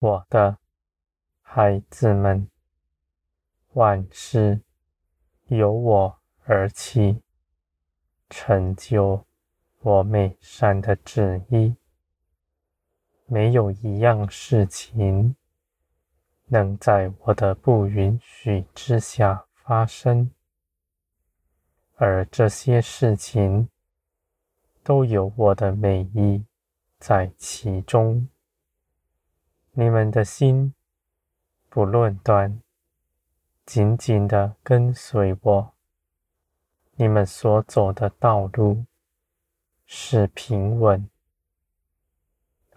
我的孩子们，万事由我而起，成就我美善的旨意。没有一样事情能在我的不允许之下发生，而这些事情都有我的美意在其中。你们的心不论断，紧紧的跟随我。你们所走的道路是平稳。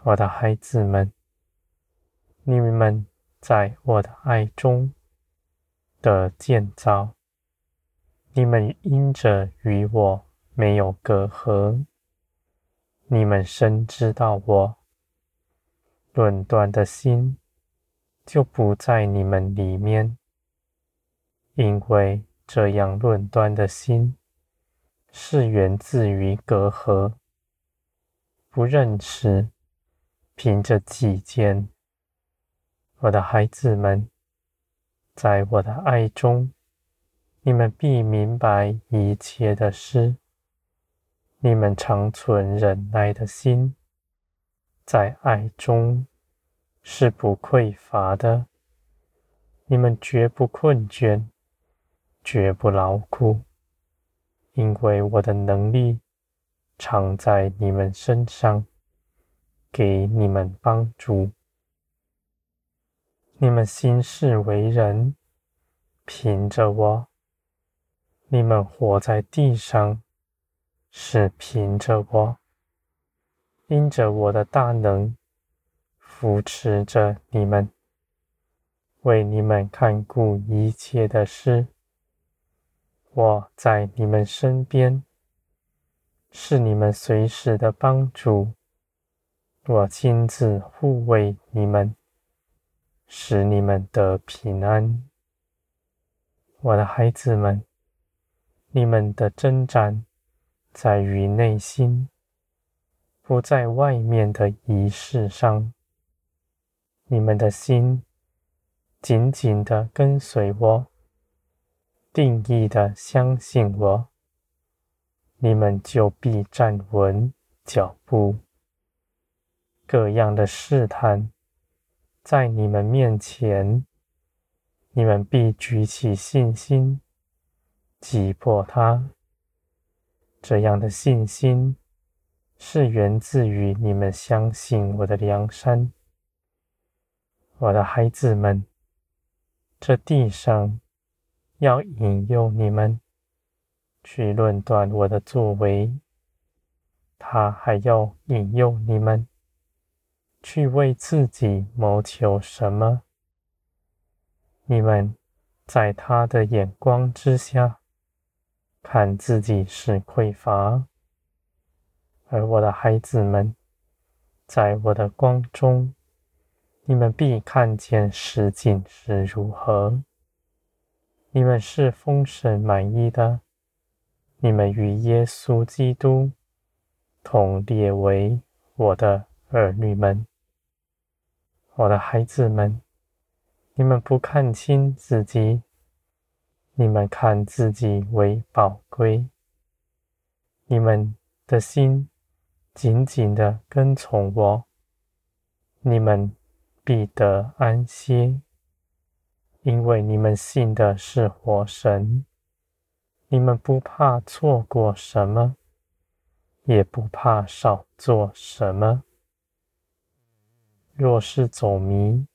我的孩子们，你们在我的爱中的建造，你们因着与我没有隔阂，你们深知道我论断的心就不在你们里面，因为这样论断的心是源自于隔阂，不认识。凭着己见，我的孩子们，在我的爱中，你们必明白一切的事。你们常存忍耐的心，在爱中是不匮乏的。你们绝不困倦，绝不劳苦，因为我的能力常在你们身上。给你们帮助，你们心事为人，凭着我；你们活在地上，是凭着我，因着我的大能扶持着你们，为你们看顾一切的事。我在你们身边，是你们随时的帮助。我亲自护卫你们，使你们得平安。我的孩子们，你们的征战在于内心，不在外面的仪式上。你们的心紧紧地跟随我，定义的相信我，你们就必站稳脚步。各样的试探在你们面前，你们必举起信心，击破它。这样的信心是源自于你们相信我的良善。我的孩子们，这地上要引诱你们去论断我的作为，他还要引诱你们。去为自己谋求什么？你们在他的眼光之下，看自己是匮乏；而我的孩子们，在我的光中，你们必看见实景是如何。你们是丰盛满意的，你们与耶稣基督同列为我的儿女们。我的孩子们，你们不看清自己，你们看自己为宝贵。你们的心紧紧的跟从我，你们必得安歇，因为你们信的是活神。你们不怕错过什么，也不怕少做什么。若是走迷，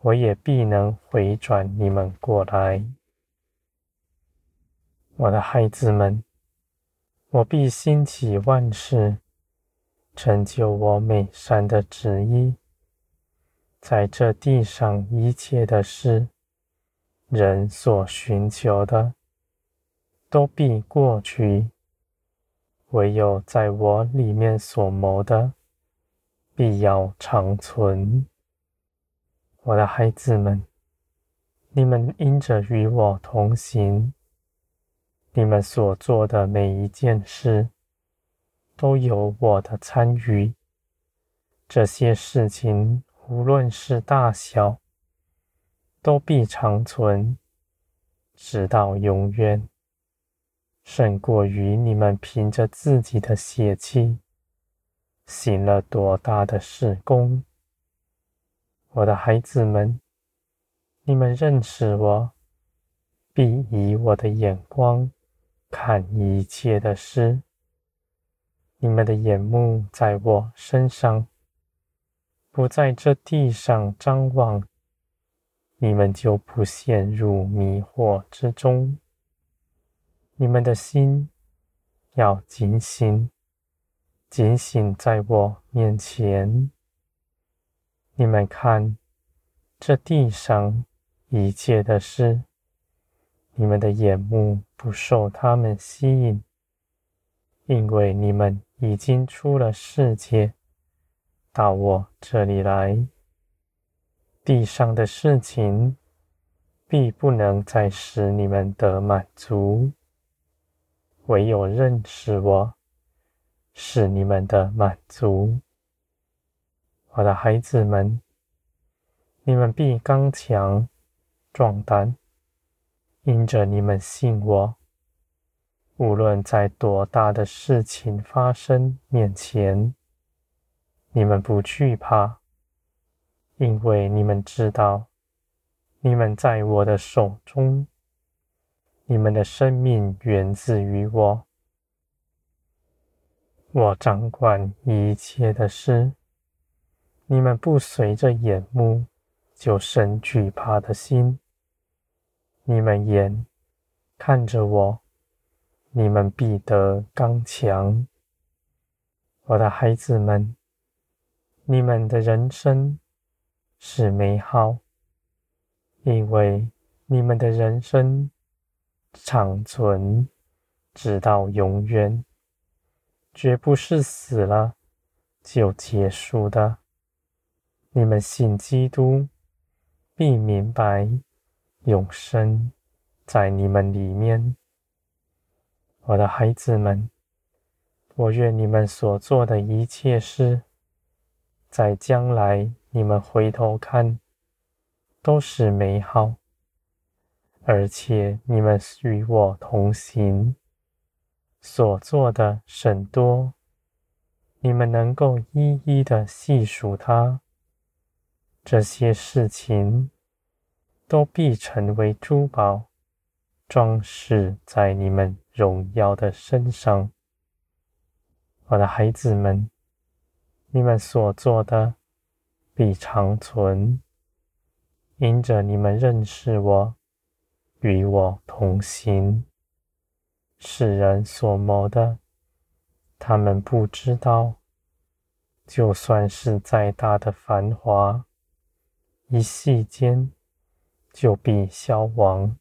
我也必能回转你们过来。我的孩子们，我必兴起万事，成就我美善的旨意。在这地上一切的事，人所寻求的，都必过去；唯有在我里面所谋的，必要长存，我的孩子们，你们因着与我同行，你们所做的每一件事，都有我的参与。这些事情无论是大小，都必长存，直到永远，胜过于你们凭着自己的血气行了多大的事功。我的孩子们，你们认识我，必以我的眼光看一切的事。你们的眼目在我身上，不在这地上张望，你们就不陷入迷惑之中。你们的心要警醒，警醒在我面前。你们看这地上一切的事，你们的眼目不受他们吸引，因为你们。已经出了世界，到我这里来。地上的事情必不能再使你们得满足，唯有认识我，是你们的满足。我的孩子们，你们必刚强壮胆，因着你们信我。无论在多大的事情发生面前，你们不惧怕，因为你们知道，你们在我的手中，你们的生命源自于我，我掌管一切的事。你们不随着眼目就生惧怕的心，你们眼看着我。你们必得刚强，我的孩子们，你们的人生是美好，因为你们的人生长存直到永远，绝不是死了就结束的。你们信基督，必明白永生在你们里面。我的孩子们，我愿你们所做的一切事，在将来你们回头看，都是美好，而且你们与我同行，所做的甚多，你们能够一一的细数它，这些事情都必成为珠宝，装饰在你们荣耀的身上，我的孩子们，你们所做的必长存，因着你们认识我，与我同行。世人所谋的，他们不知道，就算是再大的繁华，一夕间就必消亡。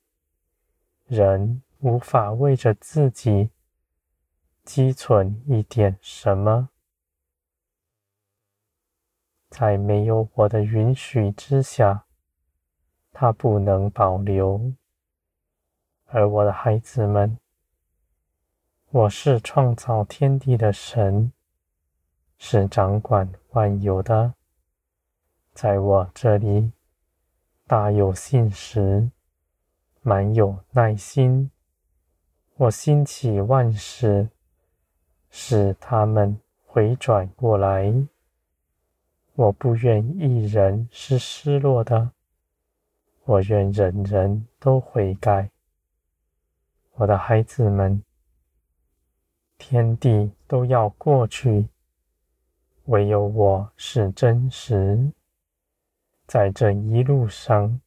人。无法为着自己积存一点什么，在没有我的允许之下，他不能保留。而我的孩子们，我是创造天地的神，是掌管万有的，在我这里大有信实，满有耐心。我兴起万事，使他们回转过来。我不愿一人是失落的，我愿人人都悔改。我的孩子们，天地都要过去，唯有我是真实。在这一路上，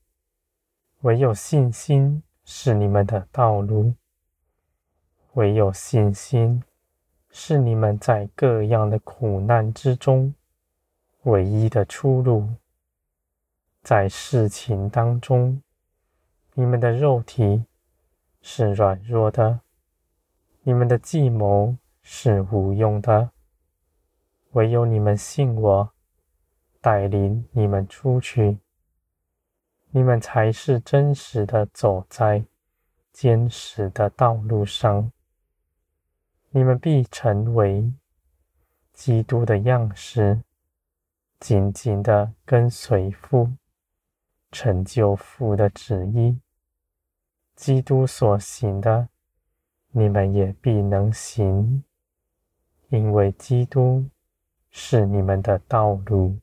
唯有信心是你们的道路。唯有信心是你们在各样的苦难之中唯一的出路。在事情当中，你们的肉体是软弱的，你们的计谋是无用的。唯有你们信我，带领你们出去，你们才是真实的走在坚实的道路上。你们必成为基督的样式，紧紧的跟随父，成就父的旨意。基督所行的，你们也必能行，因为基督是你们的道路。